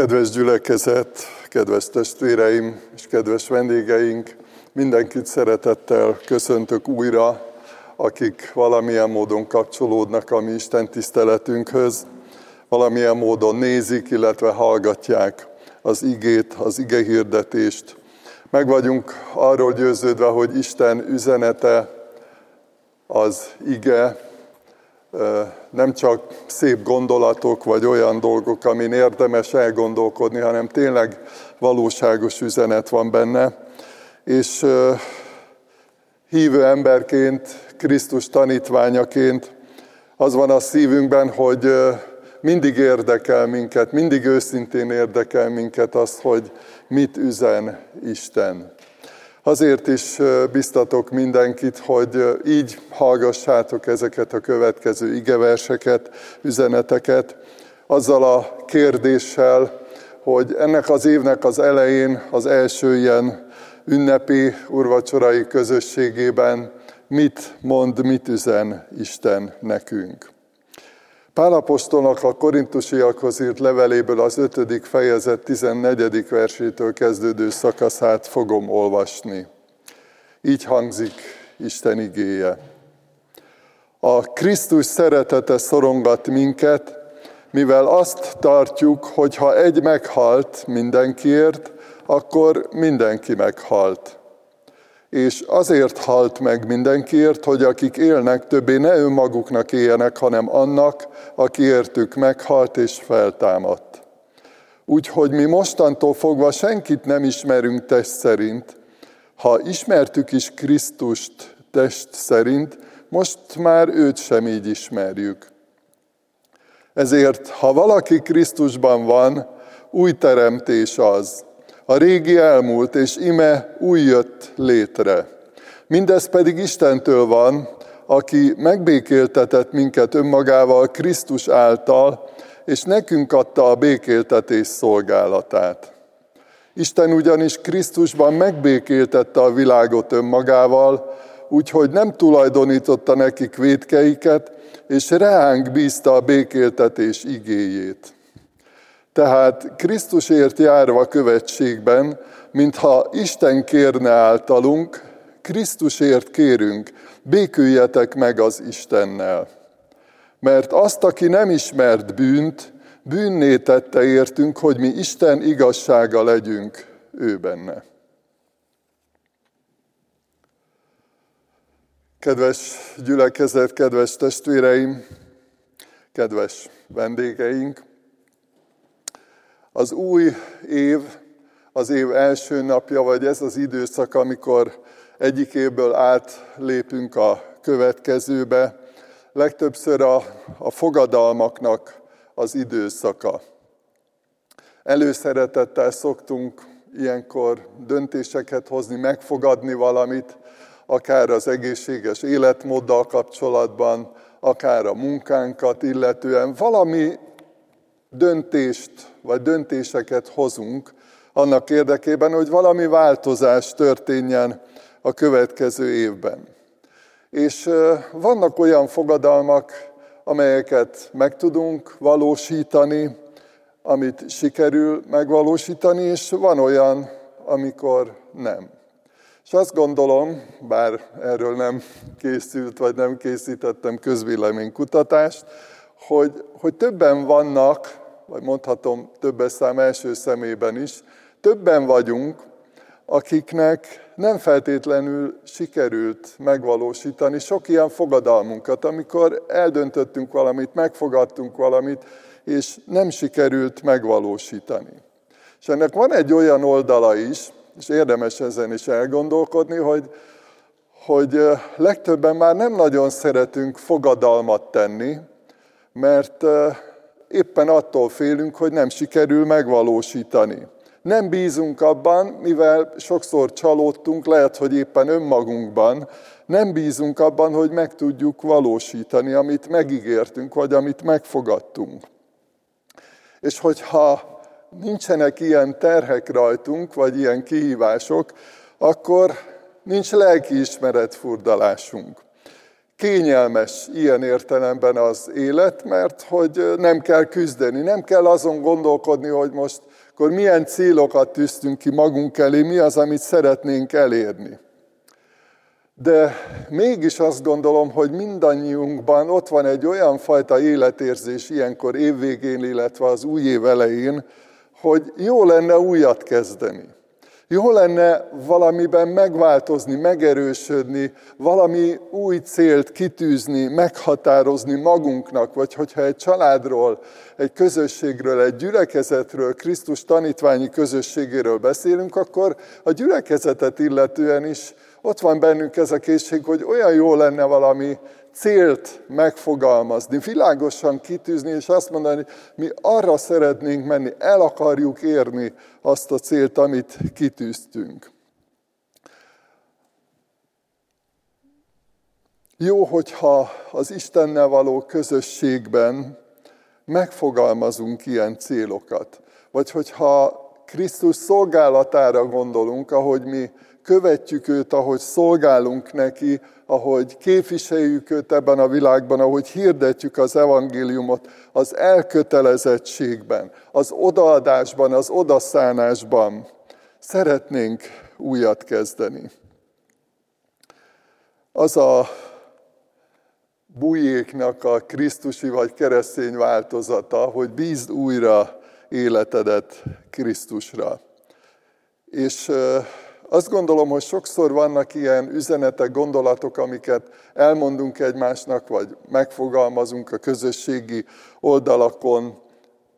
Kedves gyülekezet, kedves testvéreim és kedves vendégeink, mindenkit szeretettel köszöntök újra, akik valamilyen módon kapcsolódnak a mi Isten tiszteletünkhöz, valamilyen módon nézik, illetve hallgatják az igét, az ige hirdetést. Meg vagyunk arról győződve, hogy Isten üzenete az ige, nem csak szép gondolatok, vagy olyan dolgok, amin érdemes elgondolkodni, hanem tényleg valóságos üzenet van benne. És hívő emberként, Krisztus tanítványaként az van a szívünkben, hogy mindig érdekel minket, mindig őszintén érdekel minket az, hogy mit üzen Isten. Azért is biztatok mindenkit, hogy így hallgassátok ezeket a következő igeverseket, üzeneteket, azzal a kérdéssel, hogy ennek az évnek az elején, az első ilyen ünnepi urvacsorai közösségében mit mond, mit üzen Isten nekünk. Pálapostolnak a korintusiakhoz írt leveléből az 5. fejezet 14. versétől kezdődő szakaszát fogom olvasni. Így hangzik Isten igéje. A Krisztus szeretete szorongat minket, mivel azt tartjuk, hogy ha egy meghalt mindenkiért, akkor mindenki meghalt és azért halt meg mindenkiért, hogy akik élnek, többé ne önmaguknak éljenek, hanem annak, aki értük meghalt és feltámadt. Úgyhogy mi mostantól fogva senkit nem ismerünk test szerint. Ha ismertük is Krisztust test szerint, most már őt sem így ismerjük. Ezért, ha valaki Krisztusban van, új teremtés az – a régi elmúlt, és ime új jött létre. Mindez pedig Istentől van, aki megbékéltetett minket önmagával Krisztus által, és nekünk adta a békéltetés szolgálatát. Isten ugyanis Krisztusban megbékéltette a világot önmagával, úgyhogy nem tulajdonította nekik védkeiket, és reánk bízta a békéltetés igéjét. Tehát Krisztusért járva követségben, mintha Isten kérne általunk, Krisztusért kérünk, béküljetek meg az Istennel. Mert azt, aki nem ismert bűnt, bűnné tette értünk, hogy mi Isten igazsága legyünk ő benne. Kedves gyülekezet, kedves testvéreim, kedves vendégeink! Az új év, az év első napja, vagy ez az időszak, amikor egyik évből átlépünk a következőbe, legtöbbször a, a fogadalmaknak az időszaka. Előszeretettel szoktunk ilyenkor döntéseket hozni, megfogadni valamit, akár az egészséges életmóddal kapcsolatban, akár a munkánkat illetően, valami döntést vagy döntéseket hozunk annak érdekében, hogy valami változás történjen a következő évben. És vannak olyan fogadalmak, amelyeket meg tudunk valósítani, amit sikerül megvalósítani, és van olyan, amikor nem. És azt gondolom, bár erről nem készült, vagy nem készítettem közvéleménykutatást, hogy, hogy többen vannak, vagy mondhatom többes szám első szemében is, többen vagyunk, akiknek nem feltétlenül sikerült megvalósítani sok ilyen fogadalmunkat, amikor eldöntöttünk valamit, megfogadtunk valamit, és nem sikerült megvalósítani. És ennek van egy olyan oldala is, és érdemes ezen is elgondolkodni, hogy, hogy legtöbben már nem nagyon szeretünk fogadalmat tenni, mert éppen attól félünk, hogy nem sikerül megvalósítani. Nem bízunk abban, mivel sokszor csalódtunk, lehet, hogy éppen önmagunkban, nem bízunk abban, hogy meg tudjuk valósítani, amit megígértünk, vagy amit megfogadtunk. És hogyha nincsenek ilyen terhek rajtunk, vagy ilyen kihívások, akkor nincs lelkiismeret furdalásunk. Kényelmes ilyen értelemben az élet, mert hogy nem kell küzdeni, nem kell azon gondolkodni, hogy most akkor milyen célokat tűztünk ki magunk elé, mi az, amit szeretnénk elérni. De mégis azt gondolom, hogy mindannyiunkban ott van egy olyan fajta életérzés ilyenkor évvégén, illetve az új év elején, hogy jó lenne újat kezdeni. Jó lenne valamiben megváltozni, megerősödni, valami új célt kitűzni, meghatározni magunknak, vagy hogyha egy családról, egy közösségről, egy gyülekezetről, Krisztus tanítványi közösségéről beszélünk, akkor a gyülekezetet illetően is ott van bennünk ez a készség, hogy olyan jó lenne valami célt megfogalmazni, világosan kitűzni, és azt mondani, mi arra szeretnénk menni, el akarjuk érni azt a célt, amit kitűztünk. Jó, hogyha az Istennel való közösségben megfogalmazunk ilyen célokat. Vagy hogyha Krisztus szolgálatára gondolunk, ahogy mi követjük őt, ahogy szolgálunk neki, ahogy képviseljük őt ebben a világban, ahogy hirdetjük az evangéliumot, az elkötelezettségben, az odaadásban, az odaszánásban szeretnénk újat kezdeni. Az a bujéknak a krisztusi vagy keresztény változata, hogy bízd újra életedet Krisztusra. És azt gondolom, hogy sokszor vannak ilyen üzenetek, gondolatok, amiket elmondunk egymásnak, vagy megfogalmazunk a közösségi oldalakon,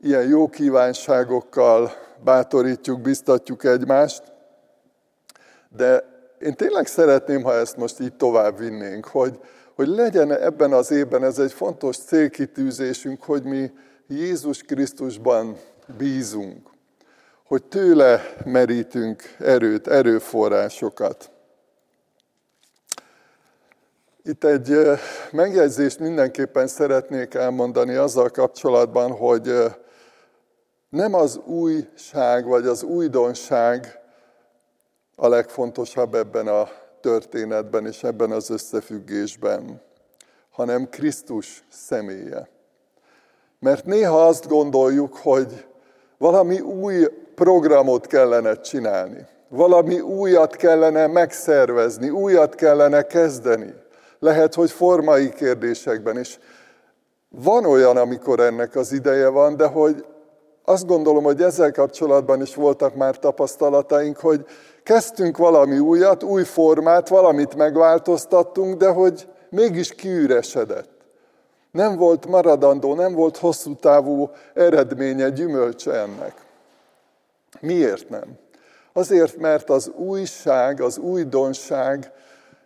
ilyen jó kívánságokkal bátorítjuk, biztatjuk egymást, de én tényleg szeretném, ha ezt most így tovább vinnénk, hogy, hogy legyen ebben az évben ez egy fontos célkitűzésünk, hogy mi Jézus Krisztusban bízunk hogy tőle merítünk erőt, erőforrásokat. Itt egy megjegyzést mindenképpen szeretnék elmondani azzal kapcsolatban, hogy nem az újság vagy az újdonság a legfontosabb ebben a történetben és ebben az összefüggésben, hanem Krisztus személye. Mert néha azt gondoljuk, hogy valami új programot kellene csinálni. Valami újat kellene megszervezni, újat kellene kezdeni. Lehet, hogy formai kérdésekben is. Van olyan, amikor ennek az ideje van, de hogy azt gondolom, hogy ezzel kapcsolatban is voltak már tapasztalataink, hogy kezdtünk valami újat, új formát, valamit megváltoztattunk, de hogy mégis kiüresedett. Nem volt maradandó, nem volt hosszú távú eredménye, gyümölcse ennek. Miért nem? Azért, mert az újság, az újdonság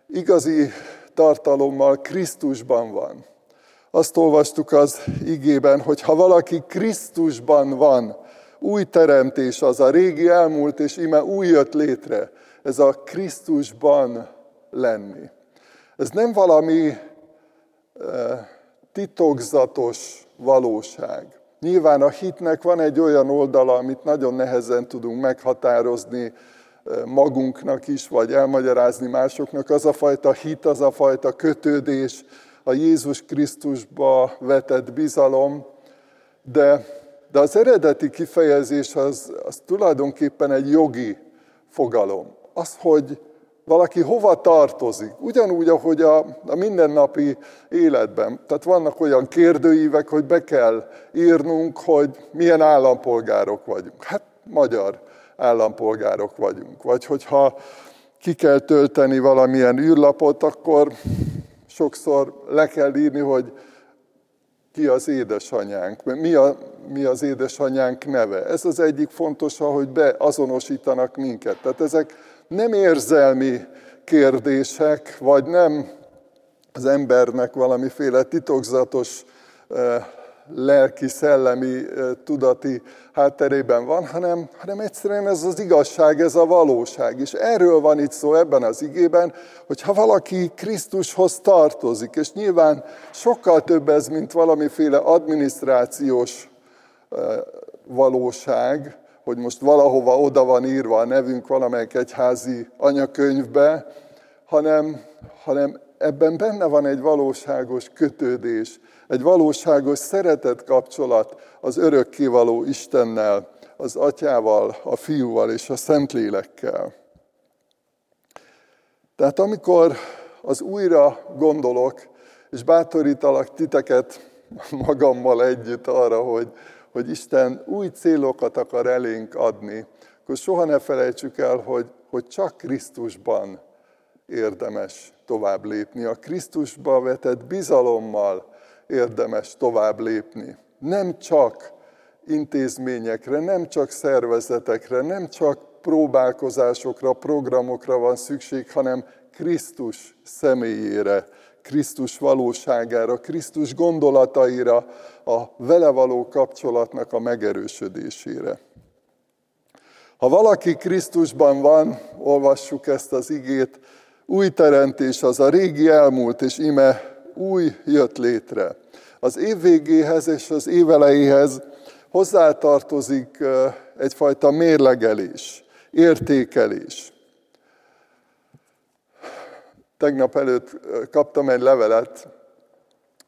igazi tartalommal Krisztusban van. Azt olvastuk az igében, hogy ha valaki Krisztusban van, új teremtés az, a régi elmúlt, és ime új jött létre. Ez a Krisztusban lenni. Ez nem valami eh, titokzatos valóság. Nyilván a hitnek van egy olyan oldala, amit nagyon nehezen tudunk meghatározni eh, magunknak is, vagy elmagyarázni másoknak. Az a fajta hit, az a fajta kötődés, a Jézus Krisztusba vetett bizalom, de, de az eredeti kifejezés az, az tulajdonképpen egy jogi fogalom. Az, hogy valaki hova tartozik, ugyanúgy, ahogy a, a mindennapi életben. Tehát vannak olyan kérdőívek, hogy be kell írnunk, hogy milyen állampolgárok vagyunk. Hát magyar állampolgárok vagyunk. Vagy hogyha ki kell tölteni valamilyen űrlapot, akkor sokszor le kell írni, hogy ki az édesanyánk, mi, a, mi az édesanyánk neve. Ez az egyik fontos, hogy beazonosítanak minket. Tehát ezek nem érzelmi kérdések, vagy nem az embernek valamiféle titokzatos lelki, szellemi, tudati hátterében van, hanem, hanem egyszerűen ez az igazság, ez a valóság. És erről van itt szó ebben az igében, hogy ha valaki Krisztushoz tartozik, és nyilván sokkal több ez, mint valamiféle adminisztrációs valóság, hogy most valahova oda van írva a nevünk valamelyik egyházi anyakönyvbe, hanem, hanem ebben benne van egy valóságos kötődés, egy valóságos szeretet kapcsolat az örökkévaló Istennel, az Atyával, a Fiúval és a Szentlélekkel. Tehát amikor az újra gondolok, és bátorítalak titeket magammal együtt arra, hogy, hogy Isten új célokat akar elénk adni, akkor soha ne felejtsük el, hogy, hogy csak Krisztusban érdemes tovább lépni. A Krisztusba vetett bizalommal érdemes tovább lépni. Nem csak intézményekre, nem csak szervezetekre, nem csak próbálkozásokra, programokra van szükség, hanem Krisztus személyére, Krisztus valóságára, Krisztus gondolataira, a vele való kapcsolatnak a megerősödésére. Ha valaki Krisztusban van, olvassuk ezt az igét, új teremtés az a régi elmúlt, és ime új jött létre. Az év végéhez és az évelejéhez hozzátartozik egyfajta mérlegelés, értékelés. Tegnap előtt kaptam egy levelet,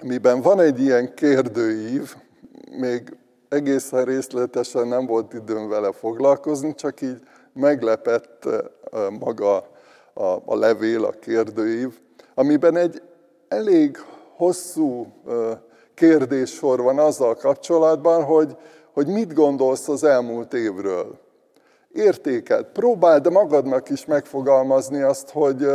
miben van egy ilyen kérdőív, még egészen részletesen nem volt időm vele foglalkozni, csak így meglepett maga a, levél, a kérdőív, amiben egy elég hosszú kérdéssor van azzal kapcsolatban, hogy, hogy mit gondolsz az elmúlt évről. Értéked. Próbáld magadnak is megfogalmazni azt, hogy,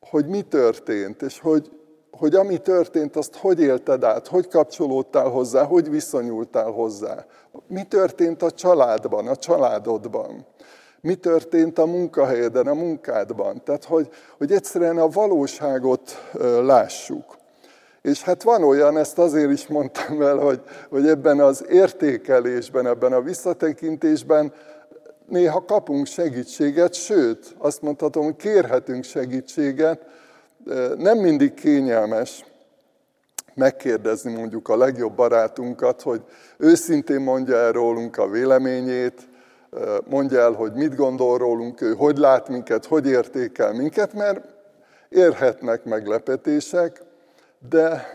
hogy mi történt, és hogy, hogy ami történt, azt hogy élted át, hogy kapcsolódtál hozzá, hogy viszonyultál hozzá. Mi történt a családban, a családodban. Mi történt a munkahelyeden, a munkádban. Tehát, hogy, hogy egyszerűen a valóságot lássuk. És hát van olyan, ezt azért is mondtam el, hogy, hogy ebben az értékelésben, ebben a visszatekintésben néha kapunk segítséget, sőt, azt mondhatom, kérhetünk segítséget, nem mindig kényelmes megkérdezni mondjuk a legjobb barátunkat, hogy őszintén mondja el rólunk a véleményét, mondja el, hogy mit gondol rólunk, ő hogy lát minket, hogy értékel minket, mert érhetnek meglepetések, de,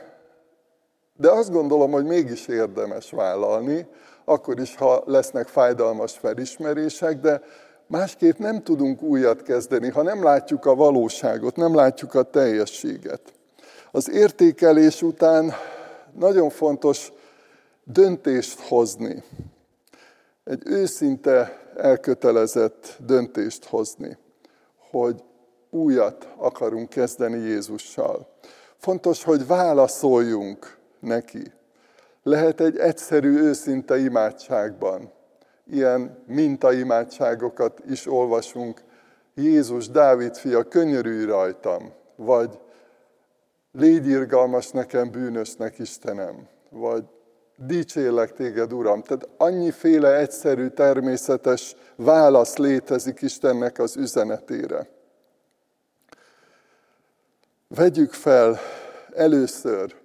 de azt gondolom, hogy mégis érdemes vállalni, akkor is, ha lesznek fájdalmas felismerések, de másképp nem tudunk újat kezdeni, ha nem látjuk a valóságot, nem látjuk a teljességet. Az értékelés után nagyon fontos döntést hozni. Egy őszinte, elkötelezett döntést hozni, hogy újat akarunk kezdeni Jézussal. Fontos, hogy válaszoljunk neki. Lehet egy egyszerű, őszinte imádságban. Ilyen mintaimádságokat is olvasunk. Jézus, Dávid fia, könyörülj rajtam. Vagy légy irgalmas nekem, bűnösnek Istenem. Vagy dicsélek téged, Uram. Tehát annyiféle egyszerű, természetes válasz létezik Istennek az üzenetére. Vegyük fel először,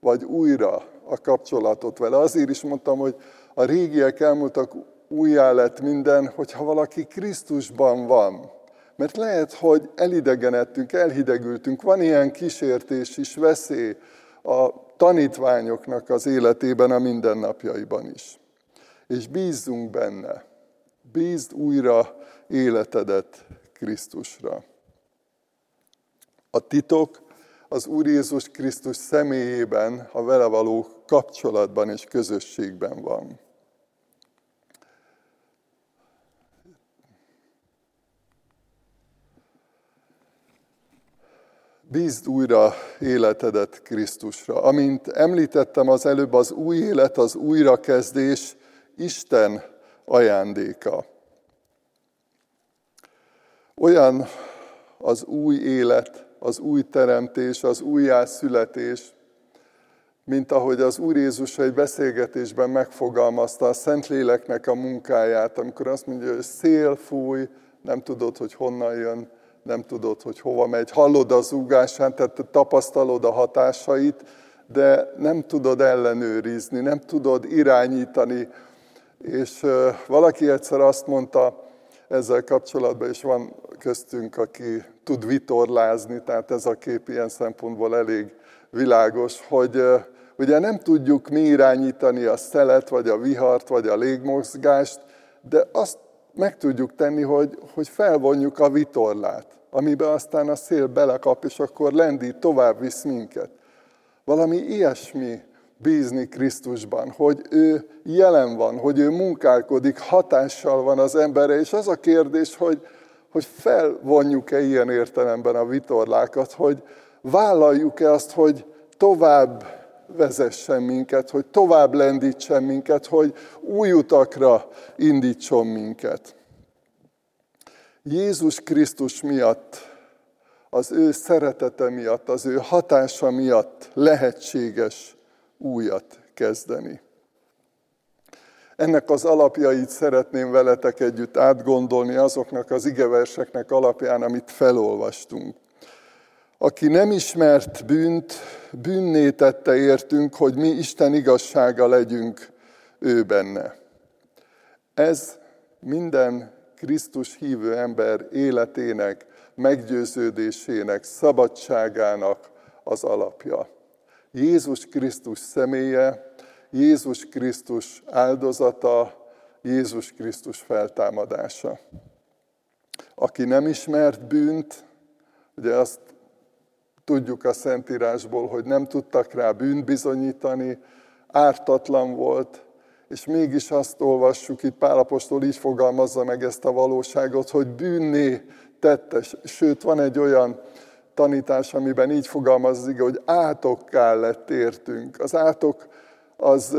vagy újra a kapcsolatot vele. Azért is mondtam, hogy a régiek elmúltak, újjá lett minden, hogyha valaki Krisztusban van. Mert lehet, hogy elidegenedtünk, elhidegültünk, van ilyen kísértés is, veszély a tanítványoknak az életében, a mindennapjaiban is. És bízzunk benne. Bízd újra életedet Krisztusra. A titok az Úr Jézus Krisztus személyében, a vele való kapcsolatban és közösségben van. Bízd újra életedet Krisztusra. Amint említettem az előbb, az új élet, az újrakezdés Isten ajándéka. Olyan az új élet, az új teremtés, az újjászületés, mint ahogy az Úr Jézus egy beszélgetésben megfogalmazta a Szentléleknek a munkáját, amikor azt mondja, hogy szél fúj, nem tudod, hogy honnan jön, nem tudod, hogy hova megy, hallod az zúgását, tehát tapasztalod a hatásait, de nem tudod ellenőrizni, nem tudod irányítani. És valaki egyszer azt mondta, ezzel kapcsolatban, és van köztünk, aki tud vitorlázni, tehát ez a kép ilyen szempontból elég világos, hogy ugye nem tudjuk mi irányítani a szelet, vagy a vihart, vagy a légmozgást, de azt meg tudjuk tenni, hogy, hogy felvonjuk a vitorlát, amiben aztán a szél belekap, és akkor lendít, tovább visz minket. Valami ilyesmi bízni Krisztusban, hogy ő jelen van, hogy ő munkálkodik, hatással van az emberre, és az a kérdés, hogy, hogy felvonjuk-e ilyen értelemben a vitorlákat, hogy vállaljuk-e azt, hogy tovább vezessen minket, hogy tovább lendítsen minket, hogy új utakra indítson minket. Jézus Krisztus miatt, az ő szeretete miatt, az ő hatása miatt lehetséges újat kezdeni. Ennek az alapjait szeretném veletek együtt átgondolni azoknak az igeverseknek alapján, amit felolvastunk. Aki nem ismert bűnt, bűnné tette értünk, hogy mi Isten igazsága legyünk ő benne. Ez minden Krisztus hívő ember életének, meggyőződésének, szabadságának az alapja. Jézus Krisztus személye, Jézus Krisztus áldozata, Jézus Krisztus feltámadása. Aki nem ismert bűnt, ugye azt tudjuk a Szentírásból, hogy nem tudtak rá bűnt bizonyítani, ártatlan volt, és mégis azt olvassuk, itt Pálapostól így fogalmazza meg ezt a valóságot, hogy bűnné tette, sőt van egy olyan tanítás, amiben így fogalmazik, hogy átokká lett értünk. Az átok az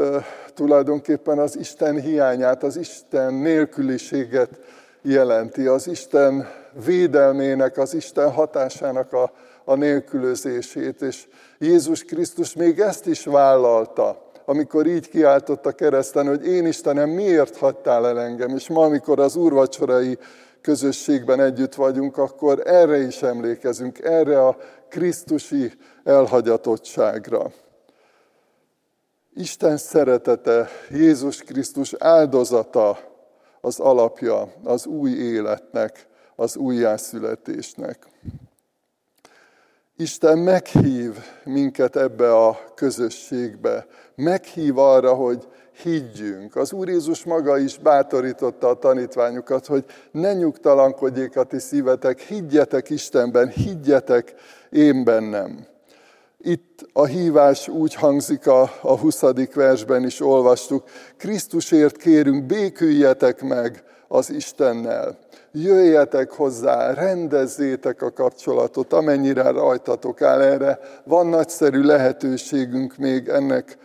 tulajdonképpen az Isten hiányát, az Isten nélküliséget jelenti, az Isten védelmének, az Isten hatásának a, a nélkülözését. És Jézus Krisztus még ezt is vállalta, amikor így kiáltott a kereszten, hogy én Istenem, miért hagytál el engem? És ma, amikor az úrvacsorai közösségben együtt vagyunk, akkor erre is emlékezünk, erre a Krisztusi elhagyatottságra. Isten szeretete, Jézus Krisztus áldozata az alapja az új életnek, az újjászületésnek. Isten meghív minket ebbe a közösségbe, meghív arra, hogy higgyünk. Az Úr Jézus maga is bátorította a tanítványokat, hogy ne nyugtalankodjék a ti szívetek, higgyetek Istenben, higgyetek én bennem. Itt a hívás úgy hangzik a, a 20. versben is olvastuk, Krisztusért kérünk, béküljetek meg az Istennel. Jöjjetek hozzá, rendezzétek a kapcsolatot, amennyire rajtatok áll erre. Van nagyszerű lehetőségünk még ennek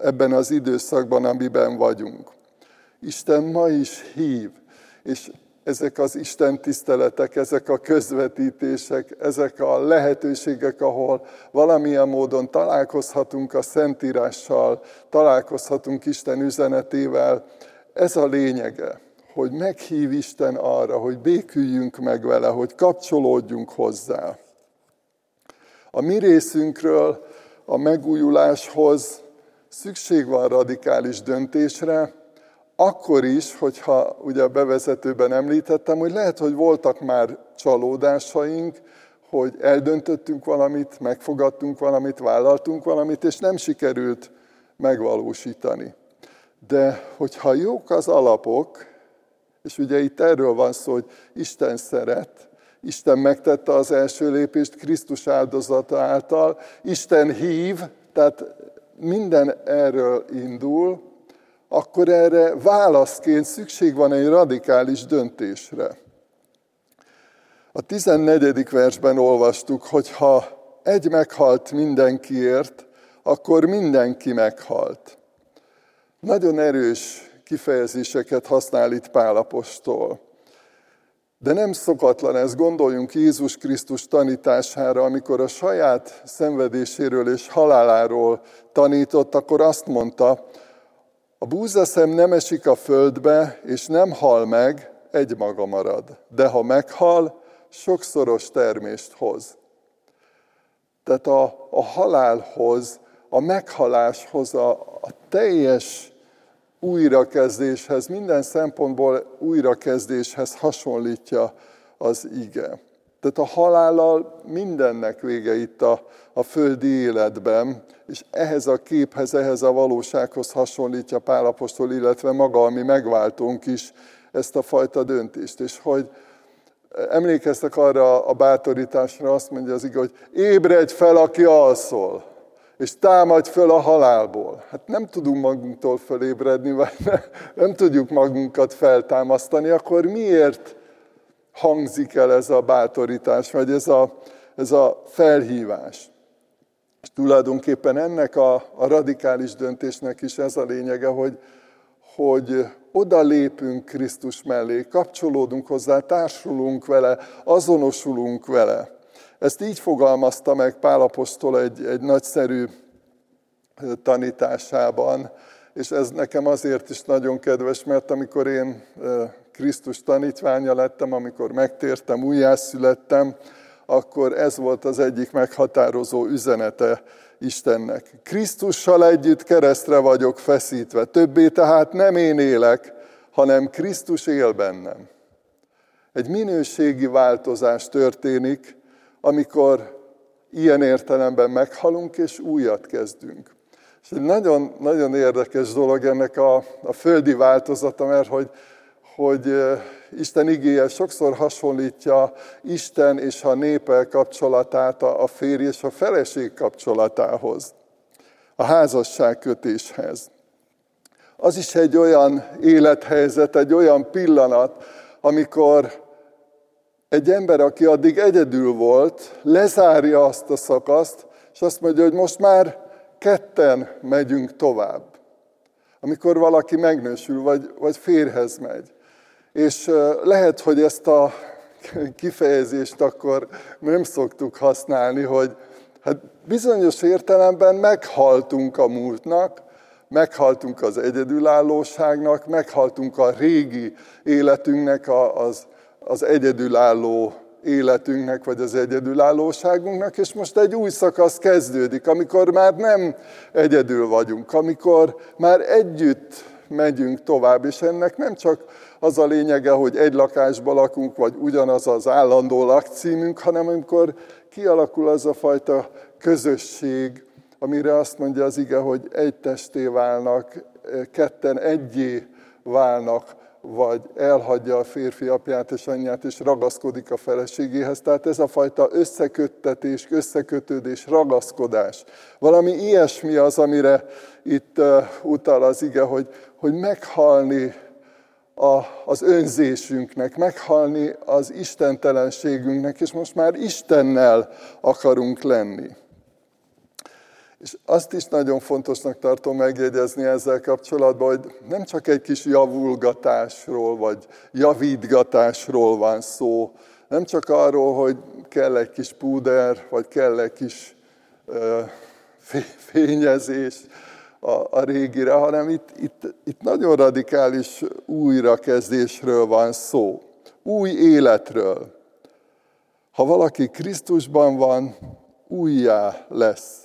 ebben az időszakban, amiben vagyunk. Isten ma is hív, és ezek az Isten tiszteletek, ezek a közvetítések, ezek a lehetőségek, ahol valamilyen módon találkozhatunk a Szentírással, találkozhatunk Isten üzenetével, ez a lényege, hogy meghív Isten arra, hogy béküljünk meg vele, hogy kapcsolódjunk hozzá. A mi részünkről a megújuláshoz szükség van radikális döntésre, akkor is, hogyha ugye a bevezetőben említettem, hogy lehet, hogy voltak már csalódásaink, hogy eldöntöttünk valamit, megfogadtunk valamit, vállaltunk valamit, és nem sikerült megvalósítani. De hogyha jók az alapok, és ugye itt erről van szó, hogy Isten szeret, Isten megtette az első lépést Krisztus áldozata által, Isten hív, tehát minden erről indul, akkor erre válaszként szükség van egy radikális döntésre. A 14. versben olvastuk, hogy ha egy meghalt mindenkiért, akkor mindenki meghalt. Nagyon erős kifejezéseket használ itt Pálapostól. De nem szokatlan ez, gondoljunk Jézus Krisztus tanítására, amikor a saját szenvedéséről és haláláról tanított, akkor azt mondta, a búzaszem nem esik a földbe, és nem hal meg, egy maga marad. De ha meghal, sokszoros termést hoz. Tehát a, a halálhoz, a meghaláshoz, a, a teljes újrakezdéshez, minden szempontból újrakezdéshez hasonlítja az ige. Tehát a halállal mindennek vége itt a, a földi életben, és ehhez a képhez, ehhez a valósághoz hasonlítja Pálapostól, illetve maga, ami megváltunk is ezt a fajta döntést. És hogy emlékeztek arra a bátorításra, azt mondja az ige, hogy ébredj fel, aki alszol és támadj föl a halálból. Hát nem tudunk magunktól fölébredni, vagy ne, nem tudjuk magunkat feltámasztani, akkor miért hangzik el ez a bátorítás, vagy ez a, ez a felhívás? És tulajdonképpen ennek a, a radikális döntésnek is ez a lényege, hogy, hogy oda lépünk Krisztus mellé, kapcsolódunk hozzá, társulunk vele, azonosulunk vele. Ezt így fogalmazta meg Pálapostól egy, egy nagyszerű tanításában, és ez nekem azért is nagyon kedves, mert amikor én Krisztus tanítványa lettem, amikor megtértem, újjászülettem, akkor ez volt az egyik meghatározó üzenete Istennek. Krisztussal együtt keresztre vagyok feszítve, többé tehát nem én élek, hanem Krisztus él bennem. Egy minőségi változás történik, amikor ilyen értelemben meghalunk, és újat kezdünk. És egy nagyon, nagyon érdekes dolog ennek a, a földi változata, mert hogy, hogy Isten igéje sokszor hasonlítja Isten és a népe kapcsolatát a férj és a feleség kapcsolatához, a házasságkötéshez. Az is egy olyan élethelyzet, egy olyan pillanat, amikor egy ember, aki addig egyedül volt, lezárja azt a szakaszt, és azt mondja, hogy most már ketten megyünk tovább. Amikor valaki megnősül, vagy, vagy férhez megy. És lehet, hogy ezt a kifejezést akkor nem szoktuk használni, hogy hát bizonyos értelemben meghaltunk a múltnak, meghaltunk az egyedülállóságnak, meghaltunk a régi életünknek az az egyedülálló életünknek, vagy az egyedülállóságunknak, és most egy új szakasz kezdődik, amikor már nem egyedül vagyunk, amikor már együtt megyünk tovább, és ennek nem csak az a lényege, hogy egy lakásban lakunk, vagy ugyanaz az állandó lakcímünk, hanem amikor kialakul az a fajta közösség, amire azt mondja az ige, hogy egy testé válnak, ketten egyé válnak, vagy elhagyja a férfi apját és anyját, és ragaszkodik a feleségéhez. Tehát ez a fajta összeköttetés, összekötődés, ragaszkodás. Valami ilyesmi az, amire itt utal az ige, hogy, hogy meghalni a, az önzésünknek, meghalni az istentelenségünknek, és most már Istennel akarunk lenni. És azt is nagyon fontosnak tartom megjegyezni ezzel kapcsolatban, hogy nem csak egy kis javulgatásról, vagy javítgatásról van szó, nem csak arról, hogy kell egy kis púder, vagy kell egy kis ö, fényezés a, a régire, hanem itt, itt, itt nagyon radikális újrakezdésről van szó. Új életről. Ha valaki Krisztusban van, újjá lesz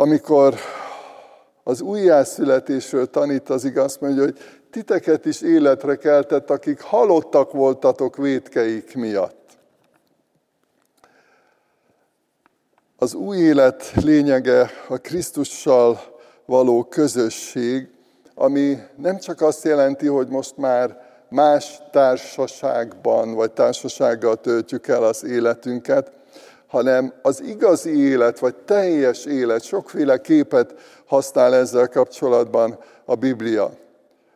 amikor az újjászületésről tanít az igaz, mondja, hogy titeket is életre keltett, akik halottak voltatok védkeik miatt. Az új élet lényege a Krisztussal való közösség, ami nem csak azt jelenti, hogy most már más társaságban vagy társasággal töltjük el az életünket, hanem az igazi élet, vagy teljes élet, sokféle képet használ ezzel kapcsolatban a Biblia.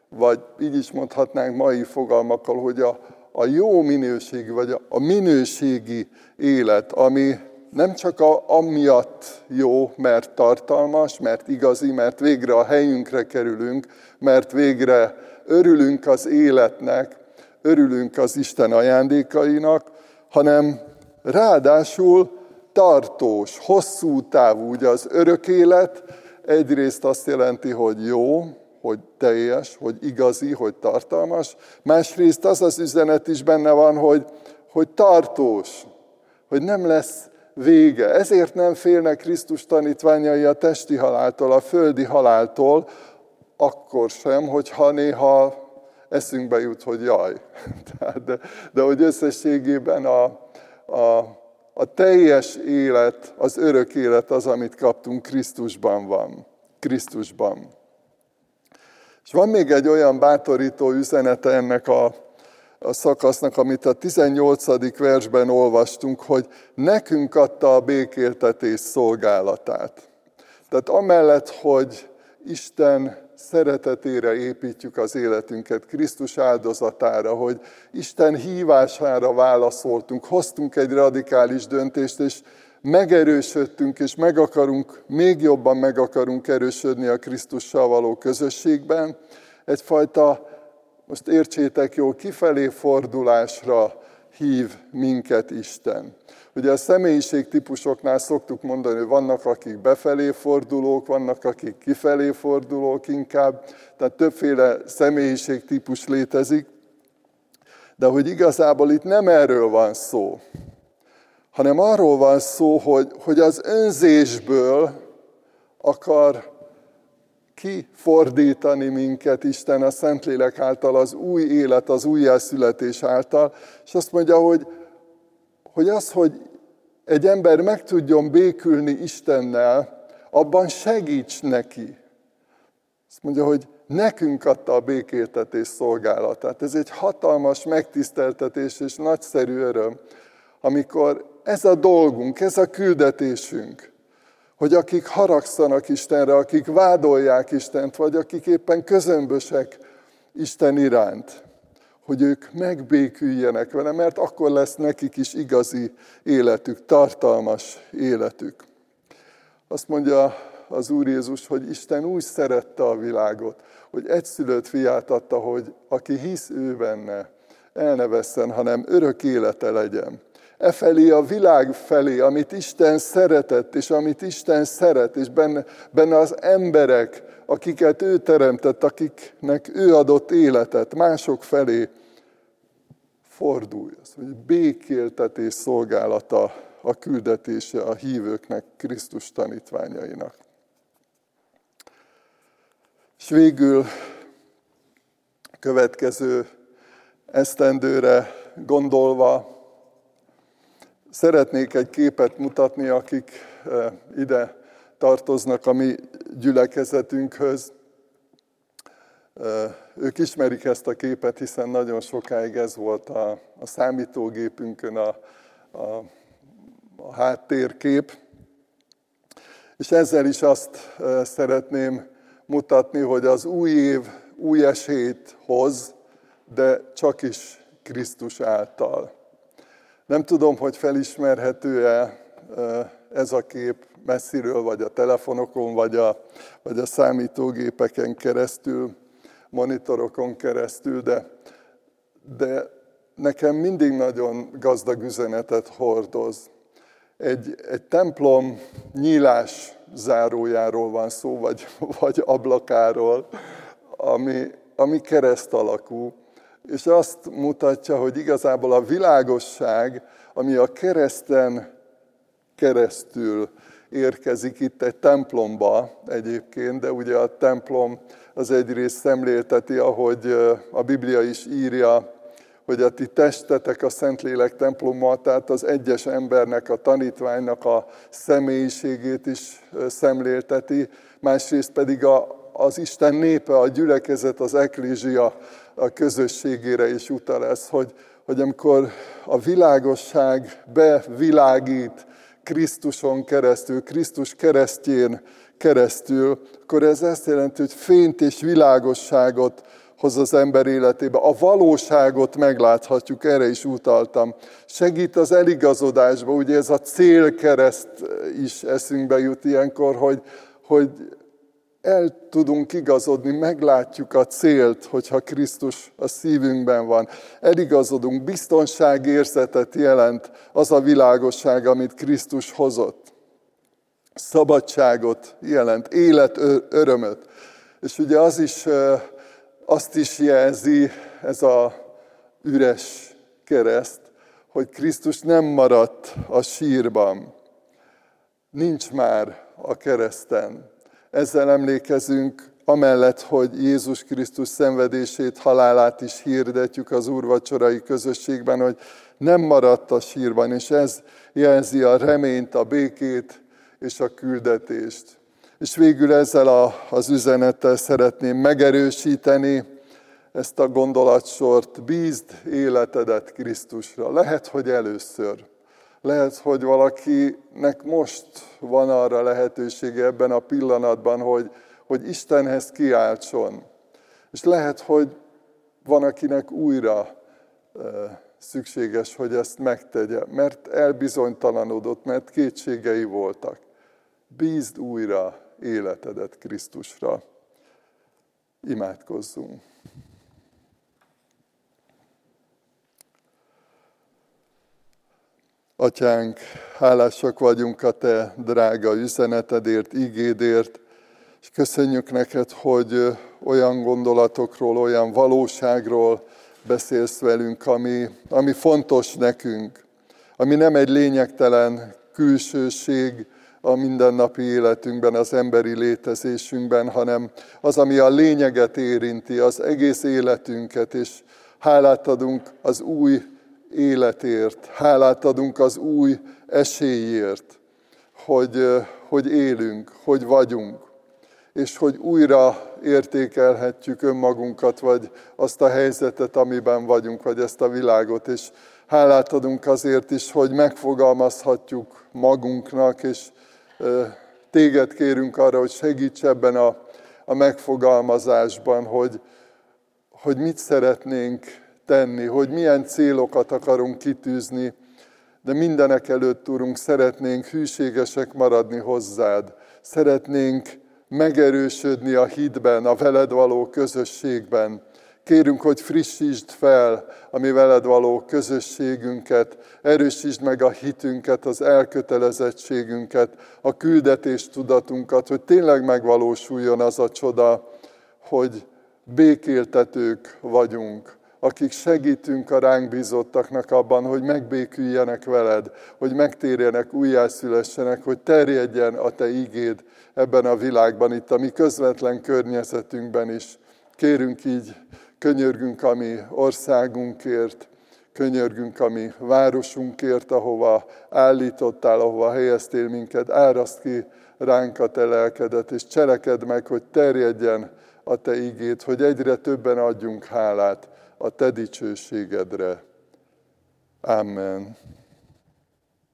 Vagy így is mondhatnánk mai fogalmakkal, hogy a, a jó minőségi, vagy a, minőségi élet, ami nem csak a, amiatt jó, mert tartalmas, mert igazi, mert végre a helyünkre kerülünk, mert végre örülünk az életnek, örülünk az Isten ajándékainak, hanem Ráadásul tartós, hosszú távú, ugye az örök élet egyrészt azt jelenti, hogy jó, hogy teljes, hogy igazi, hogy tartalmas, másrészt az az üzenet is benne van, hogy, hogy tartós, hogy nem lesz vége. Ezért nem félnek Krisztus tanítványai a testi haláltól, a földi haláltól, akkor sem, hogyha néha eszünkbe jut, hogy jaj. de, de hogy összességében a, a, a teljes élet, az örök élet az, amit kaptunk, Krisztusban van. Krisztusban. És van még egy olyan bátorító üzenete ennek a, a szakasznak, amit a 18. versben olvastunk, hogy nekünk adta a békéltetés szolgálatát. Tehát amellett, hogy Isten szeretetére építjük az életünket, Krisztus áldozatára, hogy Isten hívására válaszoltunk, hoztunk egy radikális döntést, és megerősödtünk, és meg akarunk, még jobban meg akarunk erősödni a Krisztussal való közösségben, egyfajta, most értsétek jól, kifelé fordulásra hív minket Isten. Ugye a személyiség típusoknál szoktuk mondani, hogy vannak, akik befelé fordulók, vannak, akik kifelé fordulók inkább, tehát többféle személyiség típus létezik, de hogy igazából itt nem erről van szó, hanem arról van szó, hogy, hogy az önzésből akar kifordítani minket Isten a Szentlélek által, az új élet, az újjászületés által, és azt mondja, hogy, hogy az, hogy egy ember meg tudjon békülni Istennel, abban segíts neki. Azt mondja, hogy nekünk adta a békéltetés szolgálatát. Ez egy hatalmas megtiszteltetés és nagyszerű öröm, amikor ez a dolgunk, ez a küldetésünk, hogy akik haragszanak Istenre, akik vádolják Istent, vagy akik éppen közömbösek Isten iránt, hogy ők megbéküljenek vele, mert akkor lesz nekik is igazi életük, tartalmas életük. Azt mondja az Úr Jézus, hogy Isten úgy szerette a világot, hogy egyszülött fiát adta, hogy aki hisz ő benne, el ne vesszen, hanem örök élete legyen. E felé a világ felé, amit Isten szeretett, és amit Isten szeret, és benne, benne az emberek, akiket ő teremtett, akiknek ő adott életet, mások felé fordulj. Az, hogy békéltetés szolgálata a küldetése a hívőknek, Krisztus tanítványainak. És végül következő esztendőre gondolva szeretnék egy képet mutatni, akik eh, ide tartoznak a mi gyülekezetünkhöz. Ők ismerik ezt a képet, hiszen nagyon sokáig ez volt a, a számítógépünkön a, a, a háttérkép. És ezzel is azt szeretném mutatni, hogy az új év új esélyt hoz, de csak is Krisztus által. Nem tudom, hogy felismerhető-e ez a kép messziről, vagy a telefonokon, vagy a, vagy a számítógépeken keresztül, monitorokon keresztül, de, de nekem mindig nagyon gazdag üzenetet hordoz. Egy, egy templom nyílás zárójáról van szó, vagy, vagy ablakáról, ami, ami kereszt alakú, és azt mutatja, hogy igazából a világosság, ami a kereszten keresztül érkezik itt egy templomba egyébként, de ugye a templom az egyrészt szemlélteti, ahogy a Biblia is írja, hogy a ti testetek a Szentlélek temploma, tehát az egyes embernek, a tanítványnak a személyiségét is szemlélteti, másrészt pedig a, az Isten népe, a gyülekezet, az eklézsia a közösségére is utal ez, hogy, hogy amikor a világosság bevilágít Krisztuson keresztül, Krisztus keresztjén keresztül, akkor ez azt jelenti, hogy fényt és világosságot hoz az ember életébe. A valóságot megláthatjuk, erre is utaltam. Segít az eligazodásba, ugye ez a célkereszt is eszünkbe jut ilyenkor, hogy, hogy el tudunk igazodni, meglátjuk a célt, hogyha Krisztus a szívünkben van. Eligazodunk, biztonságérzetet jelent az a világosság, amit Krisztus hozott. Szabadságot jelent, élet örömöt. És ugye az is, azt is jelzi ez a üres kereszt, hogy Krisztus nem maradt a sírban. nincs már a kereszten. Ezzel emlékezünk amellett, hogy Jézus Krisztus szenvedését, halálát is hirdetjük az úrvacsorai közösségben, hogy nem maradt a sírban, és ez jelzi a reményt, a békét és a küldetést. És végül ezzel a, az üzenettel szeretném megerősíteni ezt a gondolatsort, bízd életedet Krisztusra. Lehet, hogy először. Lehet, hogy valakinek most van arra lehetősége ebben a pillanatban, hogy, hogy Istenhez kiáltson. És lehet, hogy van, akinek újra szükséges, hogy ezt megtegye, mert elbizonytalanodott, mert kétségei voltak. Bízd újra életedet Krisztusra. Imádkozzunk. Atyánk, hálásak vagyunk a Te drága üzenetedért, igédért, és köszönjük neked, hogy olyan gondolatokról, olyan valóságról beszélsz velünk, ami, ami fontos nekünk, ami nem egy lényegtelen külsőség a mindennapi életünkben, az emberi létezésünkben, hanem az, ami a lényeget érinti, az egész életünket, és hálát adunk az új életért, hálát adunk az új esélyért, hogy, hogy élünk, hogy vagyunk, és hogy újra értékelhetjük önmagunkat, vagy azt a helyzetet, amiben vagyunk, vagy ezt a világot, és hálát adunk azért is, hogy megfogalmazhatjuk magunknak, és téged kérünk arra, hogy segíts ebben a, a megfogalmazásban, hogy, hogy mit szeretnénk tenni, hogy milyen célokat akarunk kitűzni, de mindenek előtt, Urunk, szeretnénk hűségesek maradni hozzád. Szeretnénk megerősödni a hitben, a veled való közösségben. Kérünk, hogy frissítsd fel a mi veled való közösségünket, erősítsd meg a hitünket, az elkötelezettségünket, a küldetés tudatunkat, hogy tényleg megvalósuljon az a csoda, hogy békéltetők vagyunk, akik segítünk a ránk bízottaknak abban, hogy megbéküljenek veled, hogy megtérjenek, újjászülessenek, hogy terjedjen a te igéd ebben a világban, itt a mi közvetlen környezetünkben is. Kérünk így, könyörgünk a mi országunkért, könyörgünk a mi városunkért, ahova állítottál, ahova helyeztél minket, áraszt ki ránk a te lelkedet, és cseleked meg, hogy terjedjen a te igét, hogy egyre többen adjunk hálát a te dicsőségedre. Amen.